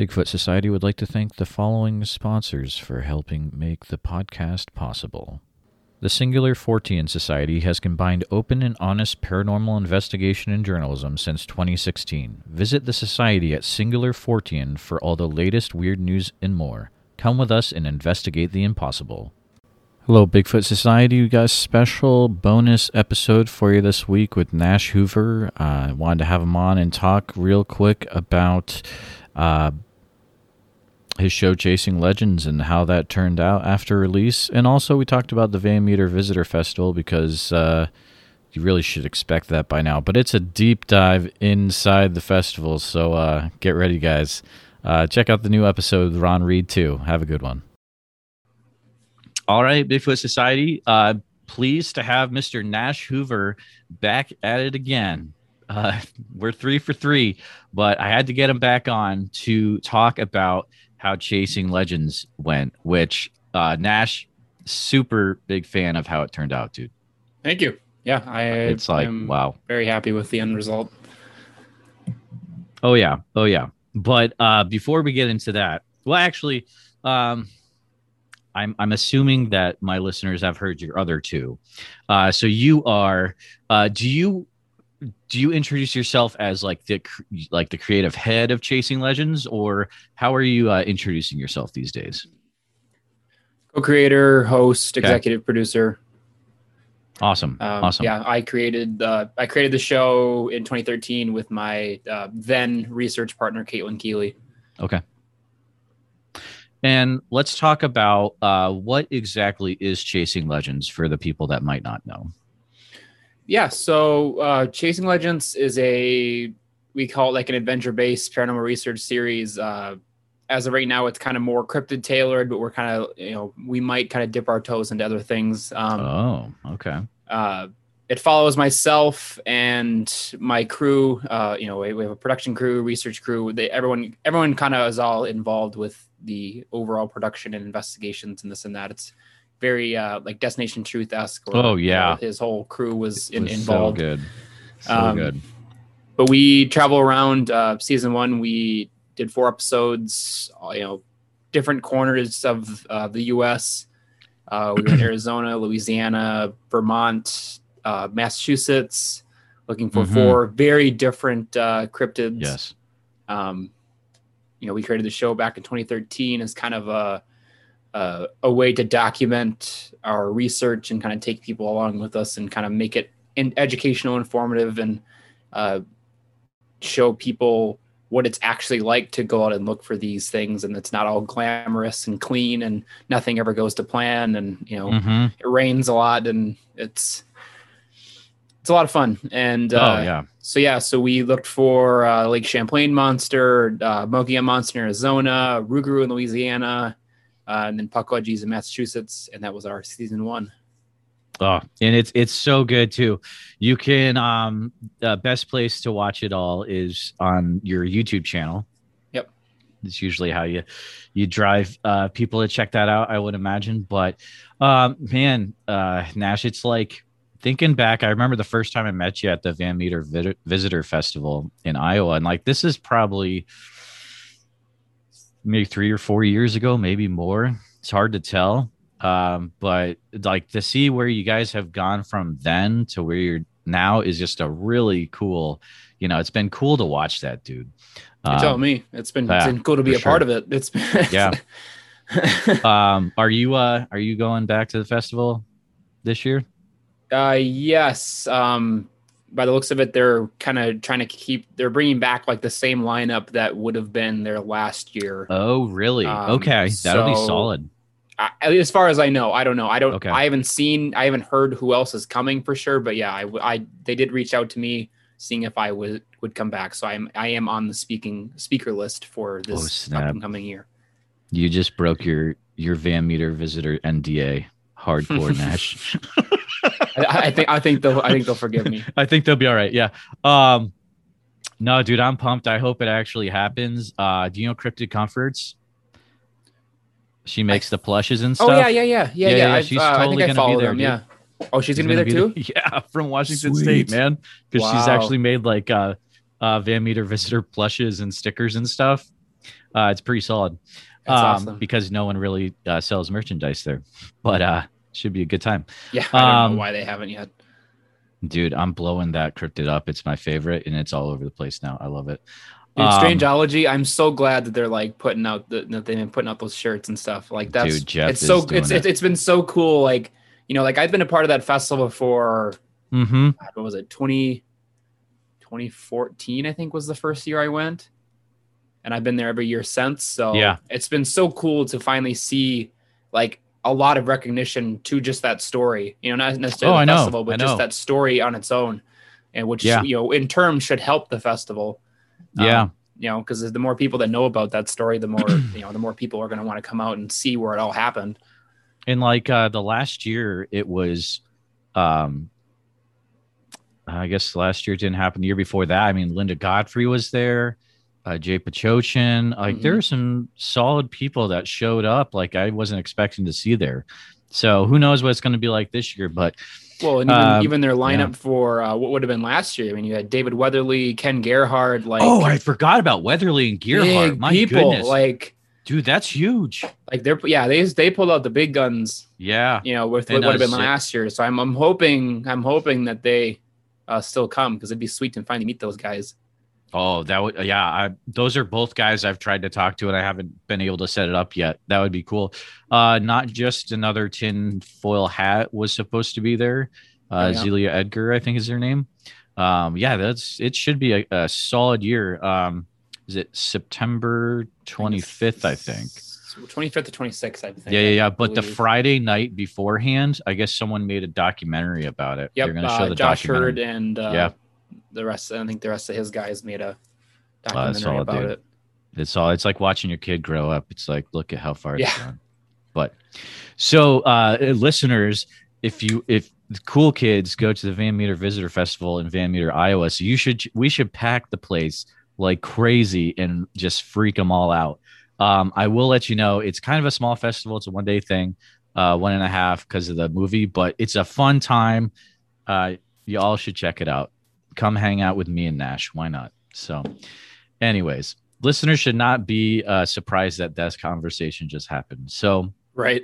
Bigfoot Society would like to thank the following sponsors for helping make the podcast possible. The Singular Fortean Society has combined open and honest paranormal investigation and journalism since 2016. Visit the Society at Singular Fortean for all the latest weird news and more. Come with us and investigate the impossible. Hello, Bigfoot Society. We got a special bonus episode for you this week with Nash Hoover. Uh, I wanted to have him on and talk real quick about uh, his show Chasing Legends and how that turned out after release. And also, we talked about the Van Meter Visitor Festival because uh, you really should expect that by now. But it's a deep dive inside the festival, so uh, get ready, guys. Uh, check out the new episode with Ron Reed, too. Have a good one. All right, Bigfoot Society. Uh, pleased to have Mr. Nash Hoover back at it again. Uh, we're three for three, but I had to get him back on to talk about how Chasing Legends went, which uh, Nash, super big fan of how it turned out, dude. Thank you. Yeah, I. It's like wow. Very happy with the end result. Oh yeah, oh yeah. But uh, before we get into that, well, actually, um, I'm I'm assuming that my listeners have heard your other two. Uh, so you are. Uh, do you do you introduce yourself as like the like the creative head of Chasing Legends, or how are you uh, introducing yourself these days? Co-creator, host, Okay. executive producer. Awesome, Um, awesome. Yeah, I created uh, I created the show in 2013 with my uh, then research partner Caitlin Keeley. Okay. And let's talk about uh, what exactly is Chasing Legends for the people that might not know. Yeah, so uh, Chasing Legends is a we call it like an adventure-based paranormal research series. Uh, as of right now, it's kind of more cryptid tailored, but we're kind of you know we might kind of dip our toes into other things. Um, oh, okay. uh, it follows myself and my crew. Uh, you know, we, we have a production crew, research crew. They, everyone, everyone kind of is all involved with the overall production and investigations and this and that. It's very uh, like Destination Truth esque. Oh, yeah. his whole crew was, in, was involved. So good. So Um, good. But we travel around. Uh, season one, we did four episodes. uh, You know, different corners of uh, the U.S. Uh, we were in Arizona, Louisiana, Vermont, uh, Massachusetts, looking for Mhm. four very different uh, cryptids. Yes. Um, you know, we created the show back in 2013 as kind of a a, a way to document our research and kind of take people along with us and kind of make it in educational, informative, and uh, show people what it's actually like to go out and look for these things and it's not all glamorous and clean and nothing ever goes to plan and you know hmm it rains a lot and it's it's a lot of fun and uh, oh yeah. so yeah, so we looked for uh, Lake Champlain monster, uh, Mogollon monster in Arizona, Rougarou in Louisiana, uh, and then Pukwudgies in Massachusetts, and that was our season one. Oh, and it's it's so good too. You can um the best place to watch it all is on your YouTube channel. Yep. It's usually how you you drive uh people to check that out, I would imagine. But um man, uh Nash, it's like thinking back, I remember the first time I met you at the Van Meter Visitor Festival in Iowa, and like this is probably maybe three or four years ago, maybe more. It's hard to tell. Um, but like to see where you guys have gone from then to where you're now is just a really cool, you know, it's been cool to watch that dude. You tell Um, me, it's been, yeah, it's been cool to be a part of it. It's been, Yeah. um, are you uh are you going back to the festival this year? uh, yes. Um, by the looks of it, they're kind of trying to keep. They're bringing back like the same lineup that would have been there last year. Oh, really? Um, okay, that'll be so- solid. I, as far as I know, I don't know. I don't. Okay. I haven't seen. I haven't heard who else is coming for sure. But yeah, I, I they did reach out to me, seeing if I would would come back. So I'm I am on the speaking speaker list for Oh, this snap. upcoming year. You just broke your your Van Meter visitor NDA. Hardcore Nash. I, I think I think they'll I think they'll forgive me. I think they'll be all right. Yeah. Um no, dude, I'm pumped. I hope it actually happens. Uh do you know Cryptid Comforts? She makes the plushes and stuff. Oh yeah, yeah, yeah, yeah, Yeah, yeah. yeah, she's uh, I totally think gonna be there, them. Yeah. Oh, she's, gonna, be there too. Yeah, from Washington Sweet. State, man. Because she's actually made like uh uh Van Meter visitor plushes and stickers and stuff. Uh, it's pretty solid. Um, awesome. because no one really uh, sells merchandise there. But uh, should be a good time, Yeah, I don't Um, know why they haven't yet. dude. I'm blowing that cryptid up. It's my favorite, and it's all over the place now. I love it. Dude, Um, Strangeology, I'm so glad that they're like putting out the, that they've been putting out those shirts and stuff. Like that's Dude, Jeff it's so it's, it. it's it's been so cool. Like you know, like I've been a part of that festival before. Mm-hmm. God, What was it? 20, 2014, I think was the first year I went, and I've been there every year since. So Yeah. it's been so cool to finally see like a lot of recognition to just that story. You know, not necessarily Oh, the festival, but just that story on its own, and which Yeah. you know in terms should help the festival. Um, Yeah. you know, because the more people that know about that story, the more you know, the more people are going to want to come out and see where it all happened. And like uh, the last year, it was, um, I guess last year didn't happen. The year before that, I mean, Linda Godfrey was there, uh, Jay Pachochin. Like there Mhm. were some solid people that showed up. Like I wasn't expecting to see there. So who knows what it's going to be like this year? But Well, and even, Um, even their lineup for uh, what would have been last year. I mean, you had David Weatherly, Ken Gerhard, like oh, I forgot about Weatherly and Gerhard. My people, goodness, like dude, that's huge. like they're yeah they they pulled out the big guns, Yeah, you know, with what would have been last year. So I'm I'm hoping I'm hoping that they uh, still come because it'd be sweet to finally meet those guys. Oh, that would yeah. I, those are both guys I've tried to talk to, and I haven't been able to set it up yet. That would be cool. Uh, not just another tin foil hat was supposed to be there. Uh, Yeah. Zelia Edgar, I think is her name. Um, yeah, that's it. Should be a, a solid year. Um, is it September twenty fifth? I think. 25th to 26th, I think. Yeah, yeah, yeah. But the. Friday night beforehand, I guess someone made a documentary about it. Yep, They're going to show uh, the Josh documentary. Hurd and uh, Yeah. The rest. I think the rest of his guys made a that's documentary solid, about dude. it. It's all. It's like watching your kid grow up. It's like look at how far it's Yeah. gone. But so, uh, listeners, if you if cool kids go to the Van Meter Visitor Festival in Van Meter, Iowa, so you should we should pack the place like crazy and just freak them all out. Um, I will let you know it's kind of a small festival. It's a one day thing, uh, one and a half because of the movie, but it's a fun time. Uh, you all should check it out. Come hang out with me and Nash. Why not? So, anyways, listeners should not be uh, surprised that this conversation just happened. So, Right.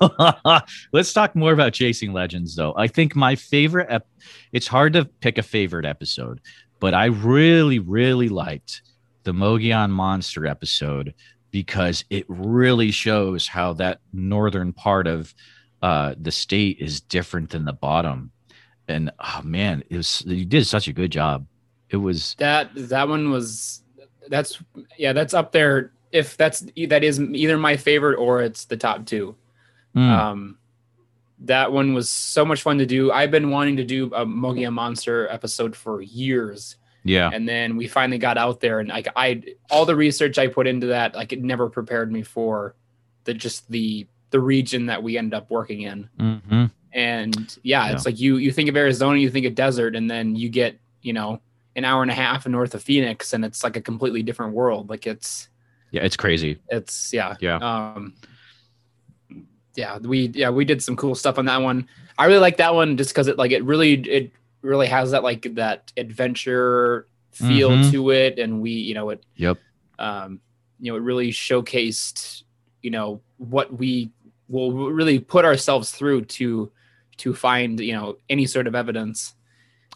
let's talk more about Chasing Legends, though. I think my favorite, ep- it's hard to pick a favorite episode, but I really, really liked the Mogollon Monster episode because it really shows how that northern part of uh, the state is different than the bottom. And oh man, it was you did such a good job. It was That that one was that's yeah, that's up there. If that's that is either my favorite or it's the top two. mm, Um that one was so much fun to do. I've been wanting to do a Mogollon Monster episode for years. yeah, And then we finally got out there and like I all the research I put into that, like it never prepared me for the just the the region that we ended up working in. hmm and yeah, Yeah. it's like you you think of Arizona, you think of desert, and then you get you know an hour and a half north of Phoenix, and it's like a completely different world. Like it's yeah, it's crazy. it's yeah Yeah. um yeah we yeah we did some cool stuff on that one. I really like that one just because it like it really it really has that like that adventure feel Mhm. to it, and we you know it Yep. um, you know, it really showcased, you know, what we will really put ourselves through to to find, you know, any sort of evidence.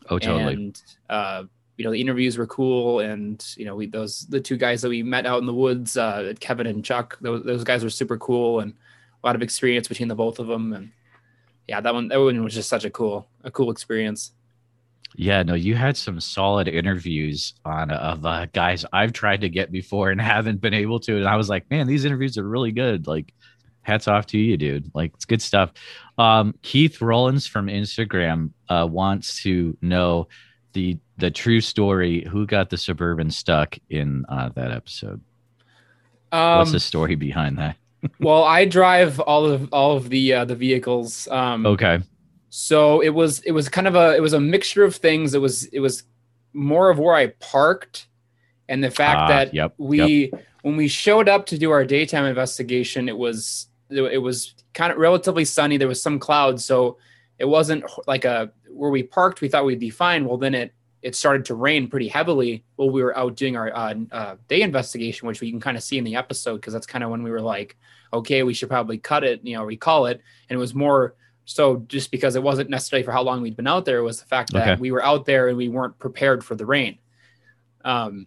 Oh, totally. And uh, you know, the interviews were cool, and you know, we those the two guys that we met out in the woods, uh, Kevin and Chuck, those those guys were super cool, and a lot of experience between the both of them, and yeah, that one that one was just such a cool a cool experience. Yeah, no, you had some solid interviews on uh, of uh, guys I've tried to get before and haven't been able to. And I was like, man, these interviews are really good. Like, hats off to you, dude. Like, it's good stuff. Um, Keith Rollins from Instagram uh, wants to know the the true story. Who got the suburban stuck in uh, that episode? What's Um, the story behind that? well, I drive all of all of the uh, the vehicles. Um, Okay. so it was it was kind of a it was a mixture of things it was it was more of where i parked and the fact Ah, that yep, we when we showed up to do our daytime investigation it was it was kind of relatively sunny there was some clouds so it wasn't like a where we parked we thought we'd be fine well then it it started to rain pretty heavily while we were out doing our uh, uh, day investigation, which we can kind of see in the episode because that's kind of when we were like, okay, we should probably cut it, you know, recall it. And it was more so just because it wasn't necessarily for how long we'd been out there, it was the fact that Okay. we were out there and we weren't prepared for the rain. Um,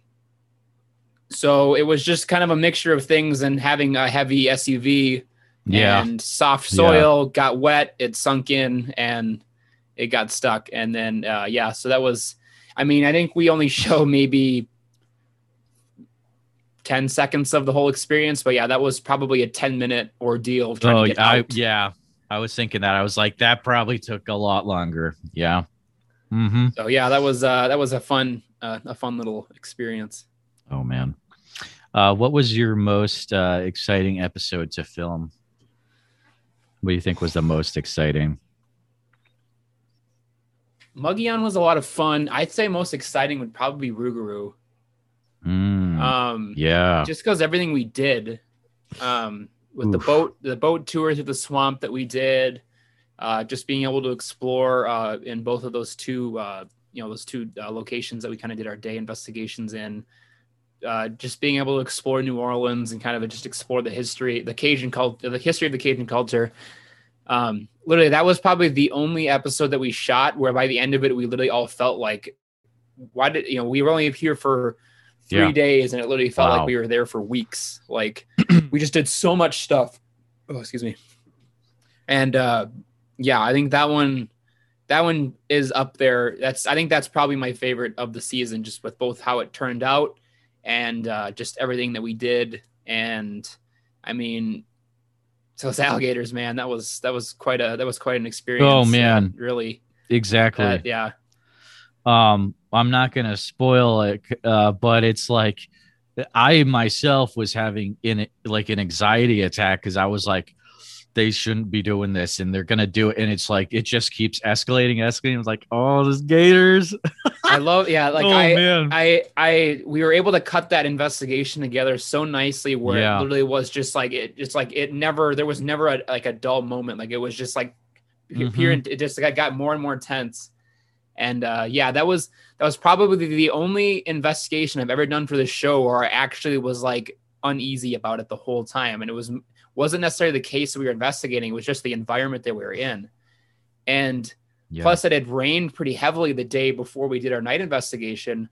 so it was just kind of a mixture of things and having a heavy SUV Yeah. and soft soil got wet, it sunk in and it got stuck. And then, uh, yeah, so that was, I mean, I think we only show maybe 10 seconds of the whole experience, but yeah, that was probably a 10 minute ordeal trying Oh, to get I, out. yeah. I was thinking that. I was like, that probably took a lot longer. Yeah. Mm-hmm. So yeah, that was, uh, that was a fun, uh, a fun little experience. Oh man. Uh, what was your most uh, exciting episode to film? What do you think was the most exciting? Mogollon was a lot of fun. I'd say most exciting would probably be Rougarou. Mm, Um, yeah. just because everything we did um, with the boat the boat tour through the swamp that we did uh, just being able to explore uh, in both of those two uh, you know those two uh, locations that we kind of did our day investigations in uh, just being able to explore new orleans and kind of just explore the history the cajun culture the history of the cajun culture. Um, literally that was probably the only episode that we shot where by the end of it we literally all felt like why did you know we were only here for three Yeah. days and it literally felt Wow. like we were there for weeks. Like we just did so much stuff. Oh excuse me. And uh yeah i think that one that one is up there. That's i think that's probably my favorite of the season just with both how it turned out and uh just everything that we did and i mean so those alligators man that was that was quite a that was quite an experience Oh, uh, man. really Exactly. uh, yeah um i'm not gonna spoil it uh but it's like i myself was having in like an anxiety attack because i was like they shouldn't be doing this and they're gonna do it and it's like it just keeps escalating escalating. It's like oh this gators. I love yeah like oh i man. I I we were able to cut that investigation together so nicely where Yeah. it literally was just like it just like it never there was never a, like a dull moment. Like it was just like Mhm. pure it just like got more and more tense. And uh yeah that was that was probably the only investigation I've ever done for the show where I actually was like uneasy about it the whole time. And it was wasn't necessarily the case that we were investigating it was just the environment that we were in and yeah. Plus, it had rained pretty heavily the day before we did our night investigation.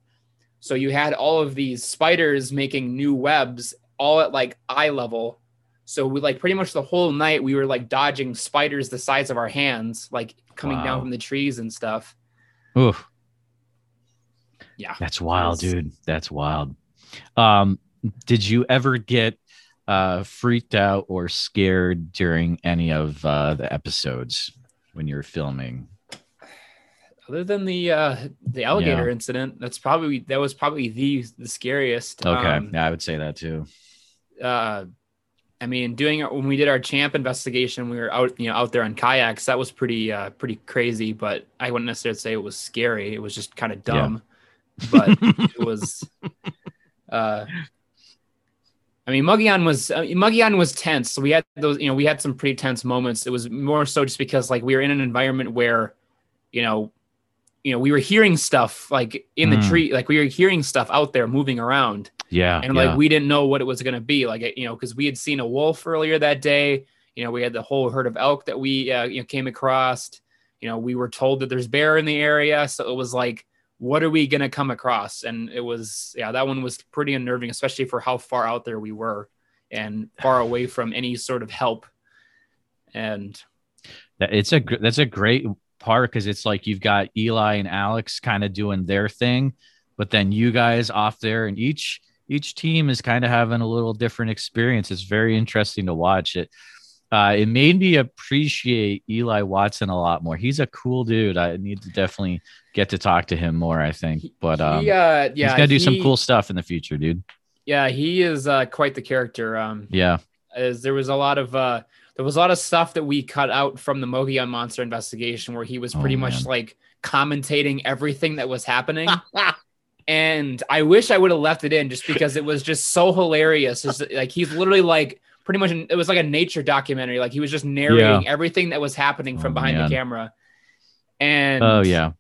So you had all of these spiders making new webs all at like eye level. So we like pretty much the whole night we were like dodging spiders the size of our hands, like coming Wow. down from the trees and stuff. Oof. Yeah. That's wild, dude. That's wild. Um, did you ever get uh freaked out or scared during any of uh the episodes when you were filming? Other than the uh the alligator incident, that's probably that was probably the the scariest. Okay. Um, yeah, I would say that too. uh I mean, doing when we did our champ investigation, we were out, you know, out there on kayaks. That was pretty, uh, pretty crazy. But I wouldn't necessarily say it was scary. It was just kind of dumb. But it was, uh, mean, Mogollon was uh, Mogollon was tense. So we had those, you know, we had some pretty tense moments. It was more so just because like we were in an environment where, you know, you know, we were hearing stuff like in the Mm. tree, like we were hearing stuff out there moving around Yeah. and yeah. like we didn't know what it was going to be like you know because we had seen a wolf earlier that day you know we had the whole herd of elk that we uh, you know came across you know we were told that there's bear in the area so it was like what are we going to come across and it was yeah that one was pretty unnerving especially for how far out there we were and far away from any sort of help and it's a that's a great part because it's like you've got Eli and Alex kind of doing their thing, but then you guys off there, and each each team is kind of having a little different experience. It's very interesting to watch it. Uh, it made me appreciate Eli Watson a lot more. He's a cool dude. I need to definitely get to talk to him more. I think, but um, he, uh, yeah he's gonna do some cool stuff in the future, dude. yeah he is uh, quite the character um Yeah, is there was a lot of uh there was a lot of stuff that we cut out from the Mogollon monster investigation where he was Oh, pretty much like commentating everything that was happening. and I wish I would have left it in just because it was just so hilarious. It's like he's literally like pretty much it was like a nature documentary. Like he was just narrating everything that was happening from Oh, behind man. the camera. And oh yeah,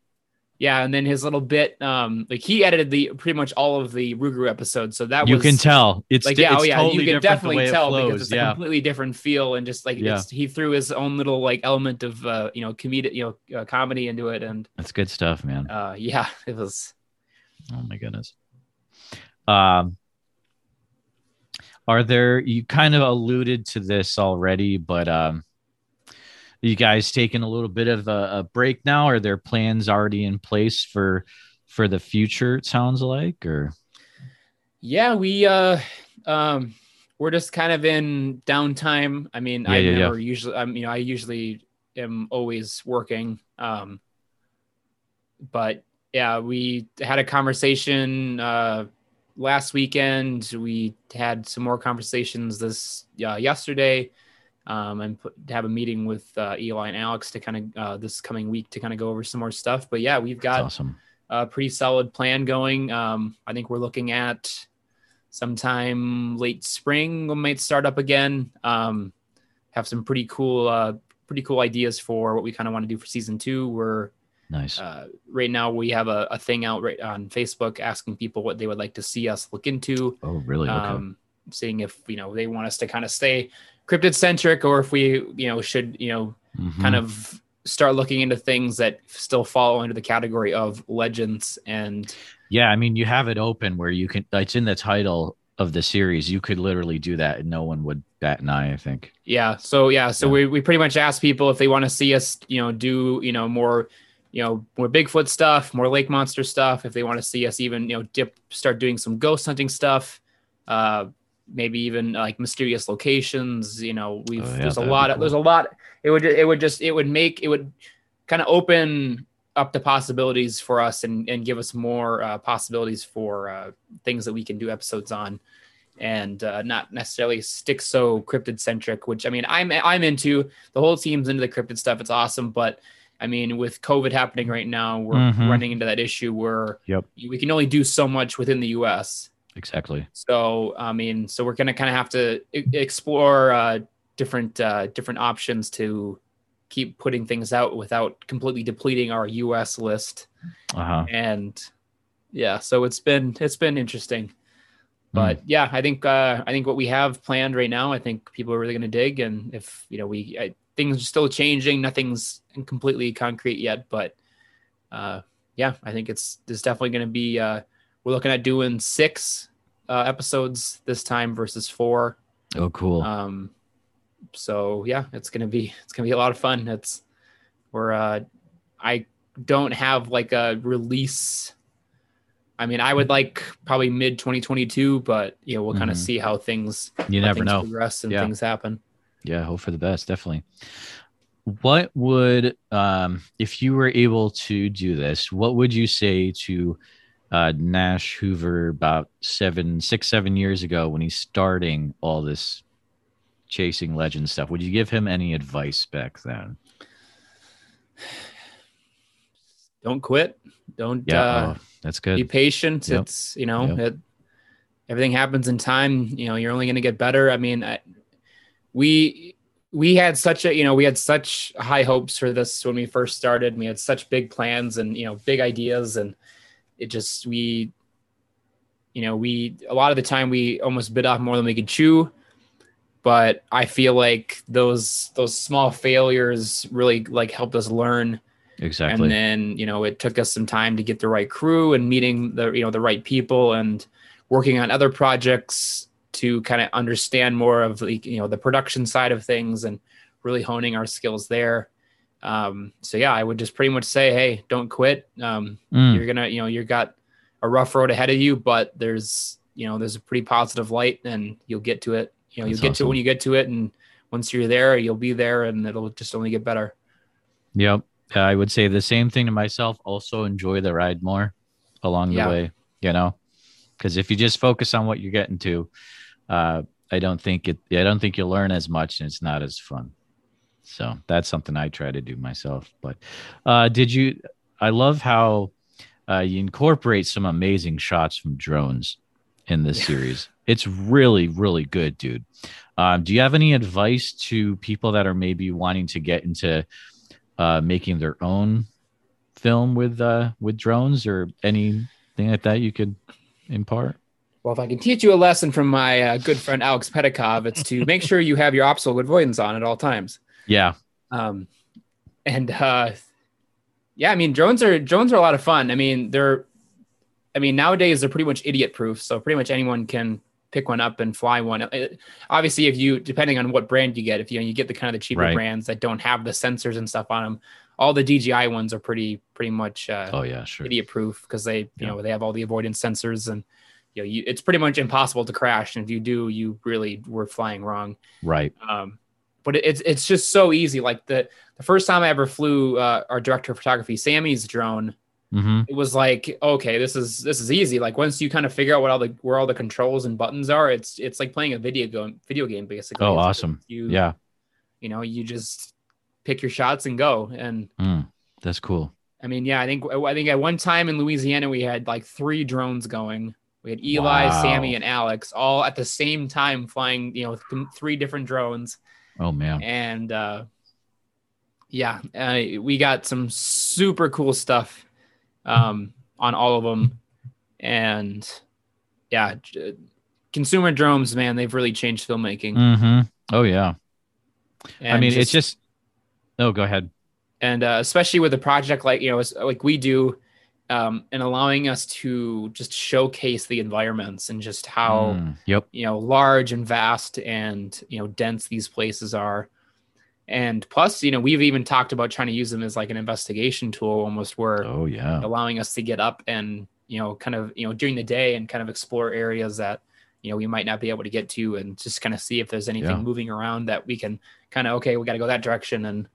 Yeah, and then his little bit, um, like he edited the pretty much all of the Ruger episodes, so that was you was can tell it's like yeah, oh yeah, totally you can definitely tell flows, because it's a completely different feel and just like Yeah. it's, he threw his own little like element of uh, you know comedic, you know, uh, comedy into it, and That's good stuff, man. uh, yeah, it was Oh my goodness. Um, are there? You kind of alluded to this already, but um, you guys taking a little bit of a, a break now? Are there plans already in place for for the future? It sounds like, or Yeah, we uh um we're just kind of in downtime. I mean, I Yeah, yeah, yeah. never usually I mean I usually am always working. Um but yeah, we had a conversation uh last weekend. We had some more conversations this uh, yesterday. Um, and put, have a meeting with uh, Eli and Alex to kind of uh, this coming week to kind of go over some more stuff. But yeah, we've that's got awesome. a pretty solid plan going. Um, I think we're looking at sometime late spring we might start up again. Um, have some pretty cool, uh, pretty cool ideas for what we kind of want to do for season two. We're Nice. uh, right now we have a, a thing out right on Facebook asking people what they would like to see us look into. oh, really? Okay. Um, seeing if you know they want us to kind of stay cryptid centric or if we you know should you know Mhm. kind of start looking into things that still fall under the category of legends and Yeah, I mean, you have it open where you can. It's in the title of the series. You could literally do that, and no one would bat an eye. I think. yeah so yeah so Yeah. we, we pretty much ask people if they want to see us you know do you know more you know more bigfoot stuff more lake monster stuff if they want to see us even you know dip start doing some ghost hunting stuff uh maybe even like mysterious locations you know we've Oh, yeah, there's a lot of cool. there's a lot it would it would just it would make it would kind of open up the possibilities for us and and give us more uh, possibilities for uh, things that we can do episodes on and uh, not necessarily stick so cryptid centric which i mean i'm i'm into the whole team's into the cryptid stuff it's awesome but i mean with covid happening right now we're Mhm. running into that issue where Yep. we can only do so much within the us Exactly. so I mean, so we're gonna kind of have to explore uh, different uh, different options to keep putting things out without completely depleting our U.S. list. Uh huh. And yeah, so it's been it's been interesting. But yeah, I think uh, I think what we have planned right now, I think people are really gonna dig. And if you know we I, things are still changing, nothing's completely concrete yet. But uh, yeah, I think it's there's definitely gonna be. Uh, we're looking at doing six uh, episodes this time versus four. Oh, cool. Um, so yeah, it's gonna be it's gonna be a lot of fun. It's we're uh, I don't have like a release. I mean, I would like probably mid 2022, but you know, we'll kind of see how things you never things know. progress and Yeah. things happen. Yeah, hope for the best, definitely. What would um if you were able to do this, what would you say to uh Nash Hoover about seven, six, seven years ago when he's starting all this chasing legend stuff? Would you give him any advice back then? Don't quit. Don't Yeah, uh, oh, that's good. be patient. Yep. It's you know Yep. it, everything happens in time. You know you're only going to get better. I mean, I, we we had such a you know we had such high hopes for this when we first started. We had such big plans and you know big ideas, and it just we you know we a lot of the time we almost bit off more than we could chew. But I feel like those those small failures really like helped us learn Exactly. and then you know it took us some time to get the right crew and meeting the you know the right people and working on other projects to kind of understand more of the you know the production side of things and really honing our skills there. Um, so yeah i would just pretty much say hey don't quit. Um, Mm, you're gonna you know you've got a rough road ahead of you but there's you know there's a pretty positive light and you'll get to it. You know you'll That's get to it when you get to it and once you're there you'll be there and it'll just only get better. Yep. I would say the same thing to myself. Also enjoy the ride more along the Yeah. way, you know, because if you just focus on what you're getting to, uh, I don't think it, I don't think you'll learn as much and it's not as fun. So that's something I try to do myself. But uh, did you, I love how uh, you incorporate some amazing shots from drones in this series. It's really, really good, dude. Um, do you have any advice to people that are maybe wanting to get into uh, making their own film with uh with drones or anything like that you could impart? Well, if I can teach you a lesson from my uh, good friend Alex Pedikov, it's to make sure you have your obstacle avoidance on at all times. Yeah. Um, and uh, yeah, I mean drones are drones are a lot of fun. I mean they're, I mean nowadays they're pretty much idiot proof, so pretty much anyone can pick one up and fly one. It, obviously, if you depending on what brand you get, if you you get the kind of the cheaper Right. brands that don't have the sensors and stuff on them, all the DJI ones are pretty pretty much uh, Oh yeah, sure. idiot proof because they you Yeah. know they have all the avoidance sensors and you know you, it's pretty much impossible to crash and if you do you really were flying wrong Right. um but it, it's it's just so easy like the the first time i ever flew uh, our director of photography sammy's drone Mm-hmm. it was like okay this is this is easy like once you kind of figure out what all the where all the controls and buttons are it's it's like playing a video game video game basically Oh, It's- awesome. you Yeah. you know you just pick your shots and go and Mm, that's cool. I mean, yeah, I think I think at one time in Louisiana we had like three drones going. We had Eli, Wow. Sammy, and Alex all at the same time flying. You know, th- three different drones, Oh man. and uh, yeah, uh, we got some super cool stuff um, on all of them, and yeah, j- consumer drones, man, they've really changed filmmaking. Mm-hmm. Oh yeah. I And mean, it's just. Oh, go ahead. and uh, especially with a project like you know like we do um, and allowing us to just showcase the environments and just how Mm, yep. you know large and vast and you know dense these places are and plus you know we've even talked about trying to use them as like an investigation tool almost where Oh yeah. allowing us to get up and you know kind of you know during the day and kind of explore areas that you know we might not be able to get to and just kind of see if there's anything Yeah. moving around that we can kind of okay we got to go that direction and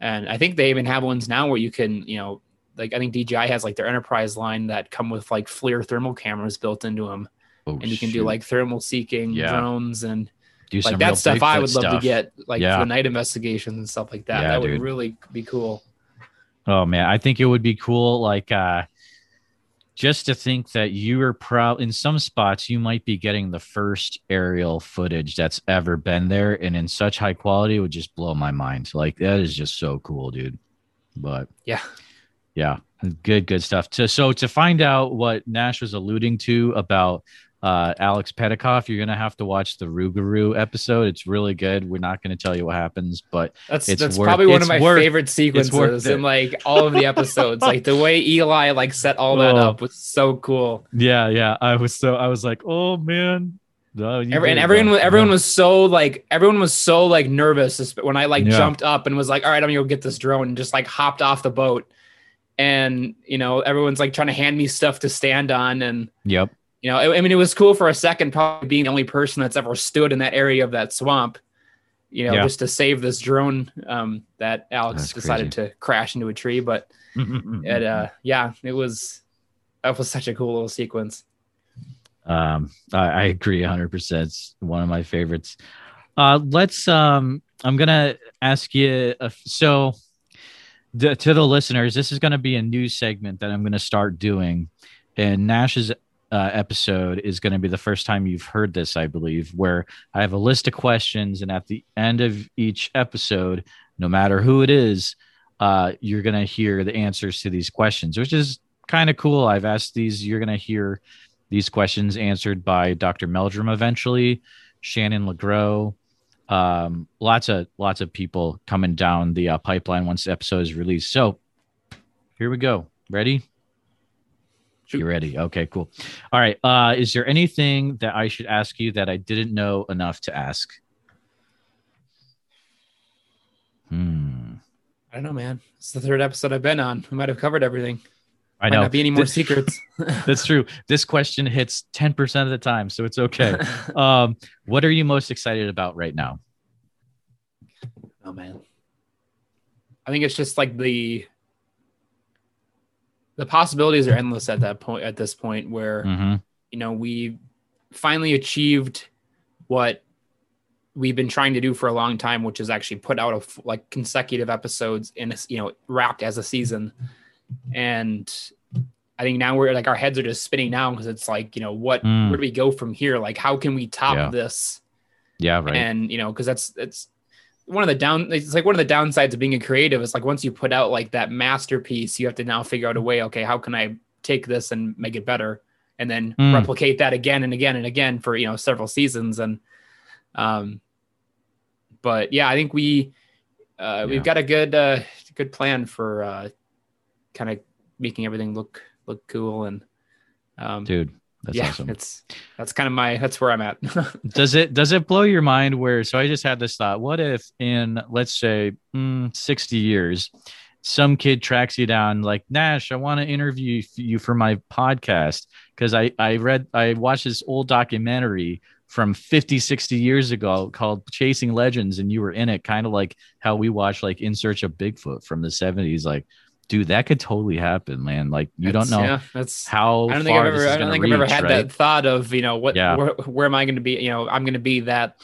and i think they even have ones now where you can you know like i think dji has like their enterprise line that come with like FLIR thermal cameras built into them Oh, and you can do like thermal seeking Yeah. drones and do like some that stuff i would love to get like Yeah. for night investigations and stuff like that Yeah, that would really be cool Oh man, I think it would be cool. Like, uh, just to think that you are proud in some spots, you might be getting the first aerial footage that's ever been there, and in such high quality, it would just blow my mind. Like, that is just so cool, dude. But yeah yeah, good, good stuff. To, so to find out what Nash was alluding to about uh, Alex Petikoff, you're gonna have to watch the Rougarou episode. It's really good. We're not gonna tell you what happens, but That's It's that's worth- probably one of my worth- favorite sequences in like all of the episodes. like the way Eli like set all that Oh. up was so cool. yeah, yeah. I was so I was like, oh man. No, Every, and everyone was everyone Yeah. was so like everyone was so like nervous when I like Yeah. jumped up and was like, all right, I'm gonna go get this drone and just like hopped off the boat. And you know, everyone's like trying to hand me stuff to stand on and Yep. you know, I, I mean, it was cool for a second, probably being the only person that's ever stood in that area of that swamp, you know, Yeah. just to save this drone um, that Alex That's decided to crash into a tree. But it, uh, yeah, it was, that was such a cool little sequence. Um, I, I agree 100%. It's one of my favorites. Uh, let's, um, I'm to ask you. A, so, the, to the listeners, this is going to be a new segment that I'm going to start doing. And Nash's uh, episode is going to be the first time you've heard this, I believe, where I have a list of questions. And at the end of each episode, no matter who it is, uh, you're going to hear the answers to these questions, which is kind of cool. I've asked these, you're going to hear these questions answered by Dr. Meldrum eventually, Shannon LeGro, um, lots of lots of people coming down the uh, pipeline once the episode is released. So here we go. Ready? Shoot. You ready? Okay, cool. All right. Uh, is there anything that I should ask you that I didn't know enough to ask? Hmm. I don't know, man. It's the third episode I've been on. We might have covered everything. I Might know. not be any more This- secrets. That's true. This question hits 10% of the time, so it's okay. um, what are you most excited about right now? Oh man. I think it's just like the the possibilities are endless at that point at this point where Mm-hmm. you know we finally achieved what we've been trying to do for a long time which is actually put out a f- like consecutive episodes in a you know wrapped as a season and i think now we're like our heads are just spinning now because it's like you know what Mm. where do we go from here like how can we top Yeah. this Yeah, right. and you know because that's it's one of the down it's like one of the downsides of being a creative is like once you put out like that masterpiece you have to now figure out a way okay how can i take this and make it better and then Mm. replicate that again and again and again for you know several seasons and um but yeah i think we uh Yeah. we've got a good uh good plan for uh kind of making everything look look cool and um dude. That's yeah awesome. it's that's kind of my that's where i'm at Does it does it blow your mind? Where so I just had this thought. What if in let's say mm, sixty years, some kid tracks you down like Nash, I want to interview you for my podcast because I I read I watched this old documentary from 50 60 years ago called chasing legends and you were in it kind of like how we watch like in search of bigfoot from the 70s like dude that could totally happen man like you don't know yeah, that's how I don't think far I've ever. I don't think I've ever had right? that thought of you know what Yeah. where, where am I going to be? You know, I'm going to be that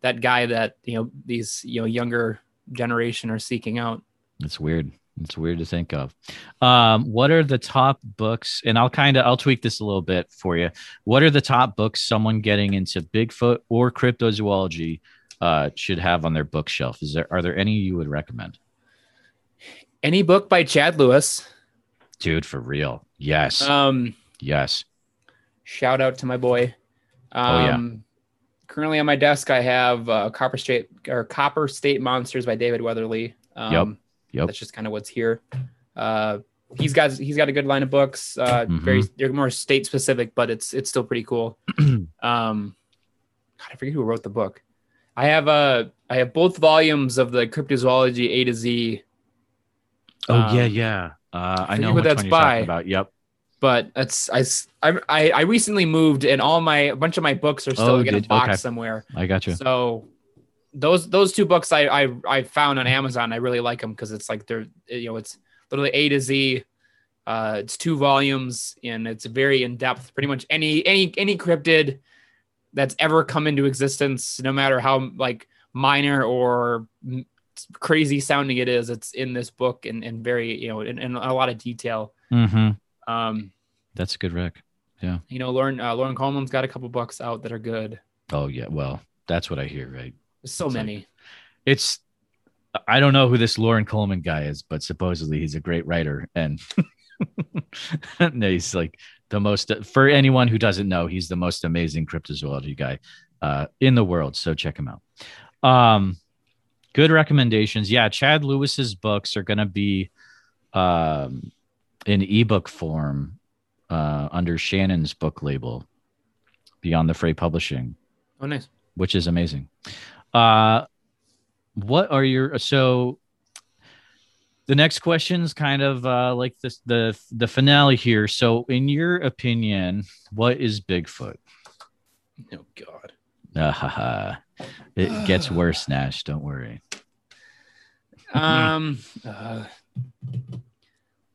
that guy that you know these you know younger generation are seeking out. It's weird. It's weird to think of. Um, what are the top books? And I'll kind of I'll tweak this a little bit for you. What are the top books someone getting into Bigfoot or cryptozoology uh, should have on their bookshelf? Is there are there any you would recommend? Any book by Chad Lewis. Dude, for real. Yes. Um, yes. shout out to my boy. Um, Oh, yeah. Currently on my desk, I have uh, Copper State or Copper State Monsters by David Weatherly. Um, Yep. Yep. That's just kind of what's here. Uh, he's got he's got a good line of books. Uh, Mhm. Very they're more state specific, but it's it's still pretty cool. um, God, I forget who wrote the book. I have uh I have both volumes of the Cryptozoology A to Z, Oh Um, yeah, yeah. Uh, I forget know what that's by. talking about. Yep. but it's I recently moved and all my a bunch of my books are still Oh, in a box okay. somewhere. I got you. So those those two books I I, I found on Amazon. I really like them because it's like they're you know it's literally A to Z. Uh, it's two volumes and it's very in depth. Pretty much any any any cryptid that's ever come into existence, no matter how like minor or m- crazy sounding it is, it's in this book and, and very you know in, in a lot of detail. hmm Um, That's a good rec. Yeah. You know, Lauren uh, Loren Coleman's got a couple books out that are good. Oh yeah. Well, that's what I hear, right? There's so It's like- many. it's I don't know who this Loren Coleman guy is, but supposedly he's a great writer and no, he's like the most for anyone who doesn't know, he's the most amazing cryptozoology guy uh, in the world. So check him out. Um, good recommendations. Yeah, Chad Lewis's books are going to be um, in ebook form uh, under Shannon's book label, Beyond the Fray Publishing Oh, nice. which is amazing. Uh, what are your so? The next question is kind of uh, like this, the the finale here. So, in your opinion, what is Bigfoot? Oh God. Ha, ha. It gets worse, Nash. Don't worry. Um, uh,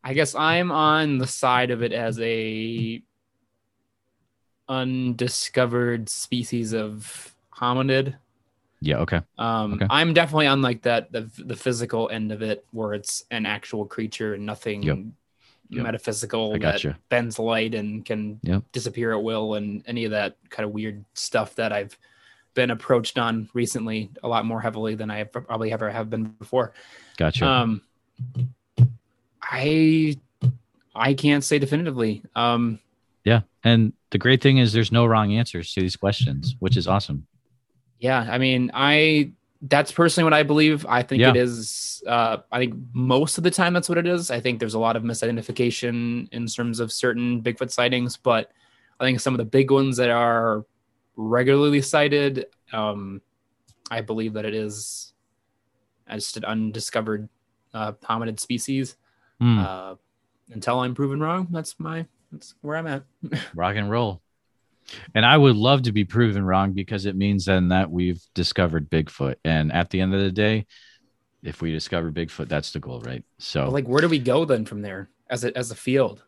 I guess I'm on the side of it as a undiscovered species of hominid. Yeah. Okay. Um, Okay. I'm definitely on like that the the physical end of it, where it's an actual creature and nothing Yep. Yep. metaphysical I that gotcha. bends light and can Yep. disappear at will, and any of that kind of weird stuff that I've been approached on recently a lot more heavily than I probably ever have been before. Gotcha. Um, I I can't say definitively. Um, yeah. And the great thing is, there's no wrong answers to these questions, which is awesome. yeah, I mean, I that's personally what I believe. I think Yeah. it is. Uh, I think most of the time that's what it is. I think there's a lot of misidentification in terms of certain Bigfoot sightings, but I think some of the big ones that are regularly cited, um, I believe that it is just an undiscovered uh, hominid species. Hmm. Uh, until I'm proven wrong, that's my that's where I'm at. rock and roll. And I would love to be proven wrong because it means then that we've discovered Bigfoot. And at the end of the day, if we discover Bigfoot, that's the goal, right? So, But like, where do we go then from there as a as a field?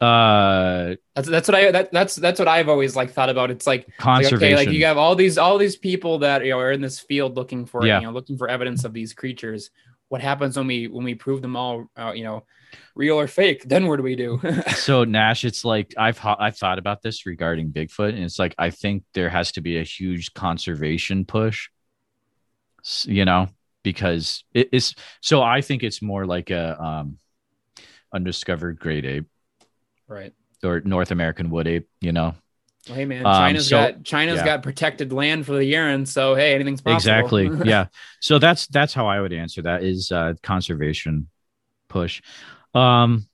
Uh, That's that's what I that, that's that's what I've always like thought about. It's like, like conservation. okay, like you have all these all these people that you know are in this field looking for Yeah. you know looking for evidence of these creatures. What happens when we when we prove them all uh, you know real or fake? Then what do we do? so Nash, it's like I've I've thought about this regarding Bigfoot, and it's like I think there has to be a huge conservation push. You know, because it is so I think it's more like a um undiscovered great ape Right. or North American wood ape, you know. Well, hey man, Um, China's so- got China's yeah. got protected land for the Yeren, so hey, anything's possible. Exactly. yeah. So that's that's how I would answer that is uh conservation push. Um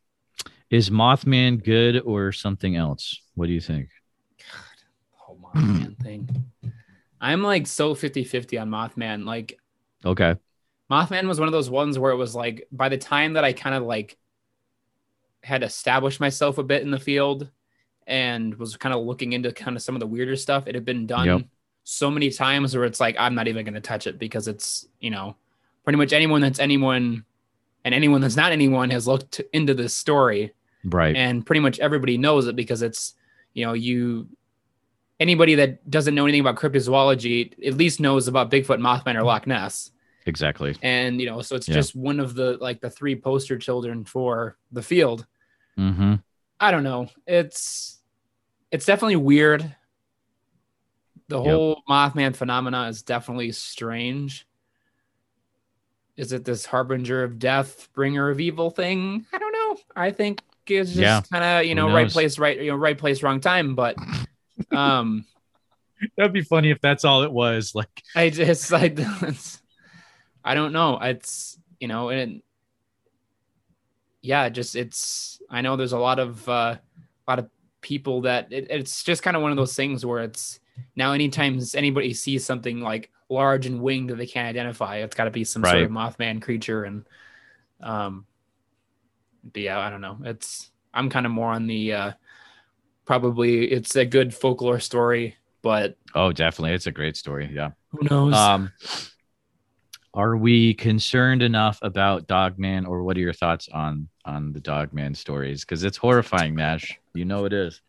is Mothman good or something else? What do you think? The whole Mothman thing. I'm like so 50-50 on Mothman. Like Okay. Mothman was one of those ones where it was like by the time that I kind of like had established myself a bit in the field and was kind of looking into kind of some of the weirder stuff, it had been done Yep. so many times where it's like I'm not even going to touch it because it's, you know, pretty much anyone that's anyone and anyone that's not anyone has looked into this story Right. and pretty much everybody knows it because it's you know you anybody that doesn't know anything about cryptozoology at least knows about bigfoot mothman or loch ness exactly. and you know so it's Yeah. just one of the like the three poster children for the field Mm-hmm. i don't know it's it's definitely weird the Yep. whole mothman phenomena is definitely strange is it this harbinger of death bringer of evil thing i don't know i think it's just Yeah. kind of you know right place right you know right place wrong time but um That'd be funny if that's all it was. Like i just like i don't know it's you know and yeah just it's i know there's a lot of uh a lot of people that it, it's just kind of one of those things where it's now anytime anybody sees something like large and winged that they can't identify it's got to be some sort of mothman creature and um but yeah i don't know it's i'm kind of more on the uh probably it's a good folklore story but oh definitely. It's a great story. Yeah. who knows Um are we concerned enough about Dogman or what are your thoughts on on the Dogman stories? Because it's horrifying, Nash. You know it is.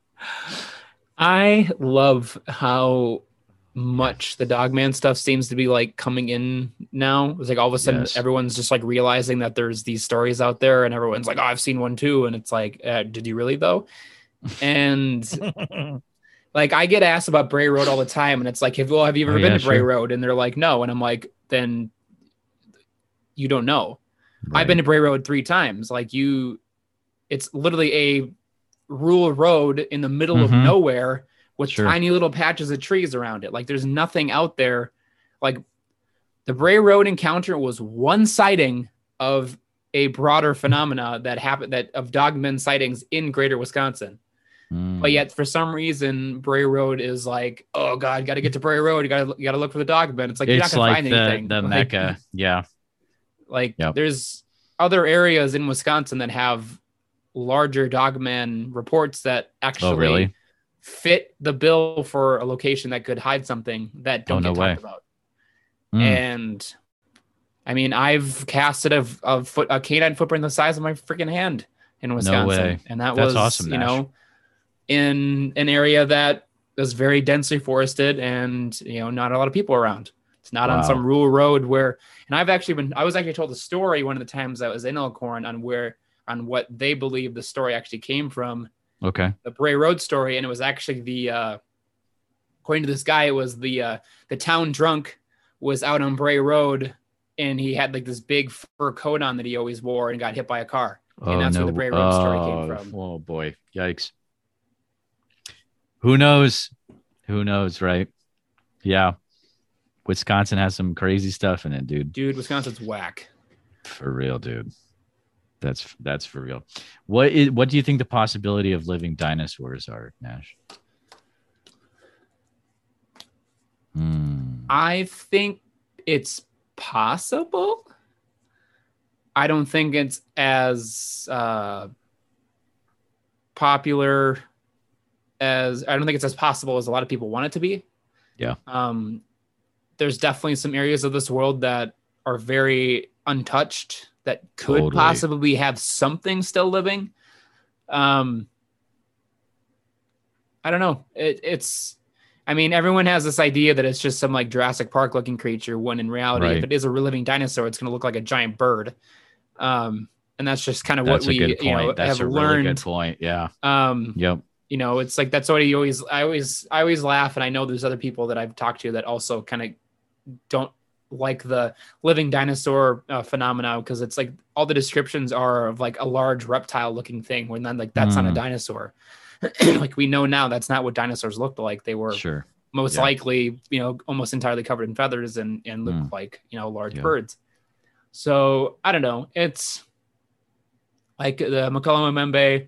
I love how much the Dogman stuff seems to be like coming in now. It's like all of a sudden Yes. everyone's just like realizing that there's these stories out there, and everyone's like, "Oh, I've seen one too," and it's like, uh, "Did you really though?" And like I get asked about Bray Road all the time, and it's like, "Have well, have you ever Oh, been yeah, to Bray sure. Road?" And they're like, "No," and I'm like, "Then you don't know." I've been to Bray Road three times. Like you, it's literally a rural road in the middle of Mhm. nowhere with Sure. tiny little patches of trees around it. Like there's nothing out there. Like the Bray Road encounter was one sighting of a broader phenomena that happened that of dogmen sightings in greater Wisconsin. Mm. But yet for some reason Bray Road is like, oh God, gotta get to Bray Road. You gotta you gotta look for the dogmen. It's like you're not it's gonna like find the, anything. the Like- mecca. Yeah. Like Yep. there's other areas in Wisconsin that have larger dogman reports that actually Oh, really? fit the bill for a location that could hide something that don't Oh, no get way. talked about. Mm. And I mean, I've casted a, a foot a canine footprint the size of my freaking hand in Wisconsin, way. and that That's was awesome, you Nash. know in an area that is very densely forested and you know not a lot of people around. Not on some rural road where. And I've actually been I was actually told a story one of the times I was in Elkhorn on where on what they believe the story actually came from Okay. the Bray Road story, and it was actually the uh, according to this guy, it was the uh, the town drunk was out on Bray Road, and he had like this big fur coat on that he always wore, and got hit by a car. Oh, that's where the Bray Road story came Oh, from. Oh boy. Yikes. Who knows? Who knows, right? Yeah. Wisconsin has some crazy stuff in it, dude. Dude, Wisconsin's whack. For real, dude. That's that's for real. What is what do you think the possibility of living dinosaurs are, Nash? Hmm. I think it's possible. I don't think it's as uh, popular as I don't think it's as possible as a lot of people want it to be. Yeah. Um, there's definitely some areas of this world that are very untouched that could Totally. possibly have something still living. Um, I don't know. It, it's, I mean, everyone has this idea that it's just some like Jurassic Park looking creature. When in reality, if it is a living dinosaur, it's going to look like a giant bird. Um, and that's just kind of That's what we, you know, that's have a really learned. good point. Yeah. Um, Yep. you know, it's like that's what you always. I always, I always laugh, and I know there's other people that I've talked to that also kind of don't like the living dinosaur uh, phenomena because it's like all the descriptions are of like a large reptile looking thing when then like that's not a Mm. dinosaur like we know now that's not what dinosaurs looked like they were Sure. most Yeah. likely you know almost entirely covered in feathers and and looked Mm. like you know large Yeah. birds so i don't know it's like the mokele-mbembe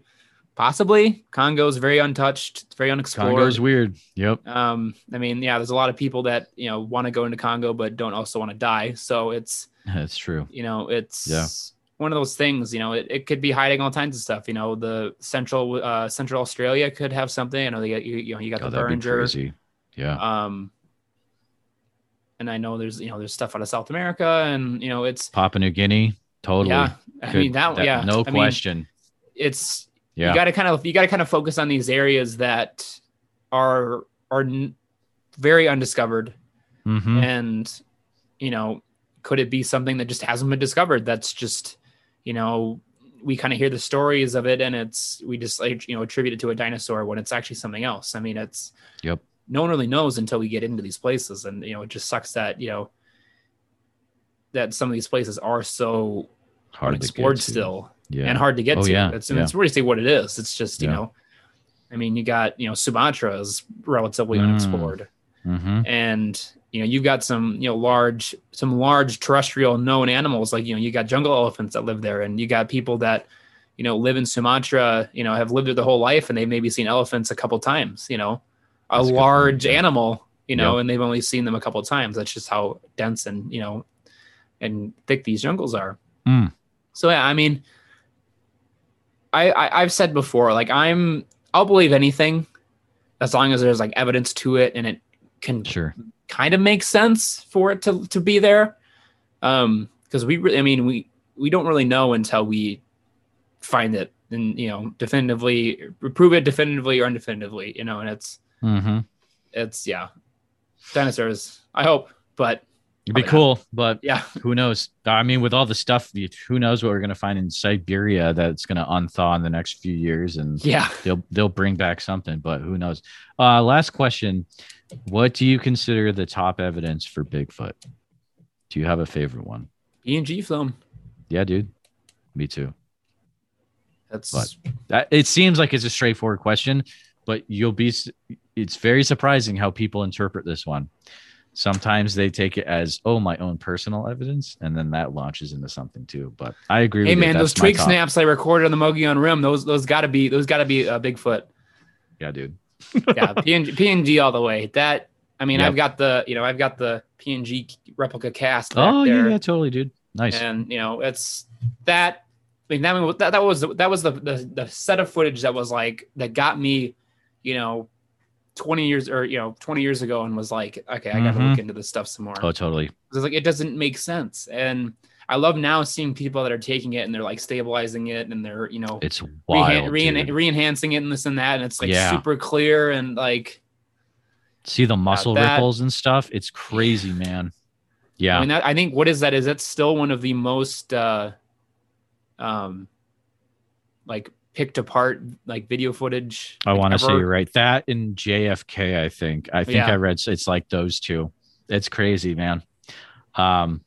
possibly congo's very untouched it's very unexplored Congo's weird. Yep. um i mean yeah there's a lot of people that you know want to go into congo but don't also want to die so it's That's true. you know it's Yeah. one of those things you know it, it could be hiding all kinds of stuff you know the central uh central australia could have something i know they got you, you know you got Oh, the Burrunjor. Yeah. um and i know there's you know there's stuff out of south america and you know it's Papua New Guinea. Totally. yeah i Could- mean that, yeah No I mean, question. it's yeah. you got to kind of you got to kind of focus on these areas that are are very undiscovered. Hmm and you know could it be something that just hasn't been discovered? That's just you know we kind of hear the stories of it and it's we just like you know attribute it to a dinosaur when it's actually something else. I mean it's Yep. no one really knows until we get into these places and you know it just sucks that you know that some of these places are so Hard to unexplored still Yeah. and hard to get Oh, to. yeah, It's and yeah. it's really what it is. It's just you Yeah. know, I mean, you got you know Sumatra is relatively Mm. unexplored, hmm and you know you've got some you know large some large terrestrial known animals like you know you got jungle elephants that live there, and you got people that you know live in Sumatra, you know have lived there their whole life, and they've maybe seen elephants a couple times. You know, a That's large animal, you know, and they've only seen them a couple times. That's just how dense and you know and thick these jungles are. Mm. So yeah, I mean, I, I I've said before, like I'm I'll believe anything as long as there's like evidence to it and it can Sure. kind of make sense for it to to be there. Um, because we really, I mean, we we don't really know until we find it and you know definitively prove it definitively or undefinitively, you know, and it's mm-hmm. it's yeah, dinosaurs. I hope, but It'd be Probably cool, but yeah, who knows? I mean, with all the stuff, who knows what we're gonna find in Siberia that's gonna unthaw in the next few years, and yeah. they'll they'll bring back something, but who knows? Uh, last question: What do you consider the top evidence for Bigfoot? Do you have a favorite one? E and G film. Yeah, dude. Me too. That's But- That, it seems like it's a straightforward question, but you'll be. It's very surprising how people interpret this one. Sometimes they take it as, "Oh, my own personal evidence," and then that launches into something too. But I agree. Hey with you. man, those twig snaps I recorded on the Mogollon Rim, those those gotta be those gotta be a uh, Bigfoot. Yeah, dude. Yeah, PNG, PNG all the way. That I mean, Yep. I've got the you know I've got the PNG replica cast Oh yeah, there, yeah, totally, dude. Nice. and you know it's that. I mean, that, that that was that was the, the the set of footage that was like that got me, you know, twenty years or you know twenty years ago, and was like, okay, I got to Mhm. look into this stuff some more. Oh, totally. It's like it doesn't make sense, and I love now seeing people that are taking it and they're like stabilizing it and they're you know It's wild. rehan- dude. re-enhancing it and this and that, and it's like Yeah. super clear and like See the muscle ripples and stuff. It's crazy, man. Yeah. I mean that I think what is that is that still one of the most uh um like picked apart like video footage. I like, want to say you're right. That in JFK, I think. I think Yeah. I read it's like those two. It's crazy, man. Um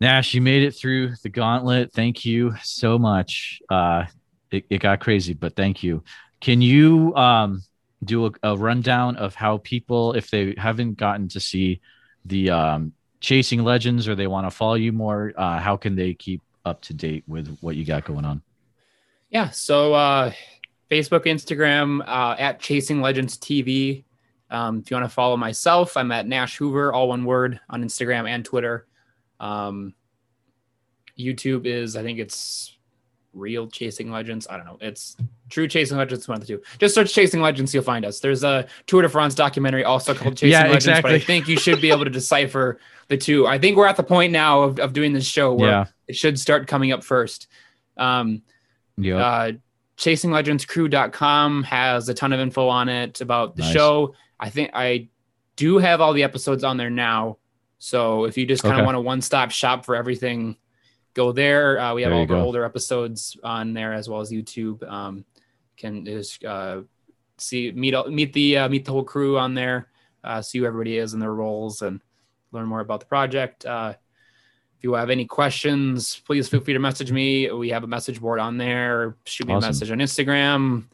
Nash, you made it through the gauntlet. Thank you so much. Uh it, it got crazy, but thank you. Can you um do a, a rundown of how people, if they haven't gotten to see the um chasing legends or they want to follow you more, uh, how can they keep up to date with what you got going on? Yeah. So uh Facebook, Instagram, uh at Chasing Legends TV. Um, if you want to follow myself, I'm at Nash Hoover, all one word on Instagram and Twitter. Um YouTube is I think it's real chasing legends. I don't know. It's true chasing legends, one of the two. Just search chasing legends, you'll find us. There's a Tour de France documentary also called Chasing Yeah, Legends, but I think you should be able to decipher the two. I think we're at the point now of, of doing this show where Yeah. it should start coming up first. Um, Yeah. uh, chasinglegendscrew.com has a ton of info on it about the Nice. show. I think I do have all the episodes on there now. So if you just kind of Okay. want a one stop shop for everything, go there. Uh, we have There all you of our go. older episodes on there as well as YouTube. Um, can just uh, see meet all- meet the uh, meet the whole crew on there, uh, see who everybody is and their roles, and learn more about the project. If you have any questions, please feel free to message me. We have a message board on there. Shoot me awesome. a message on Instagram.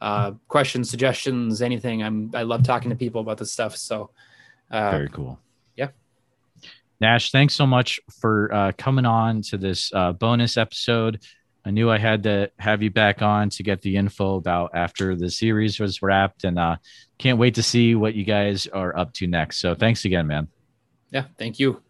Uh, questions, suggestions, anything. I'm I love talking to people about this stuff. So uh, very cool. Yeah. Nash, thanks so much for uh, coming on to this uh, bonus episode. I knew I had to have you back on to get the info about after the series was wrapped, and uh, can't wait to see what you guys are up to next. So thanks again, man. Yeah, thank you.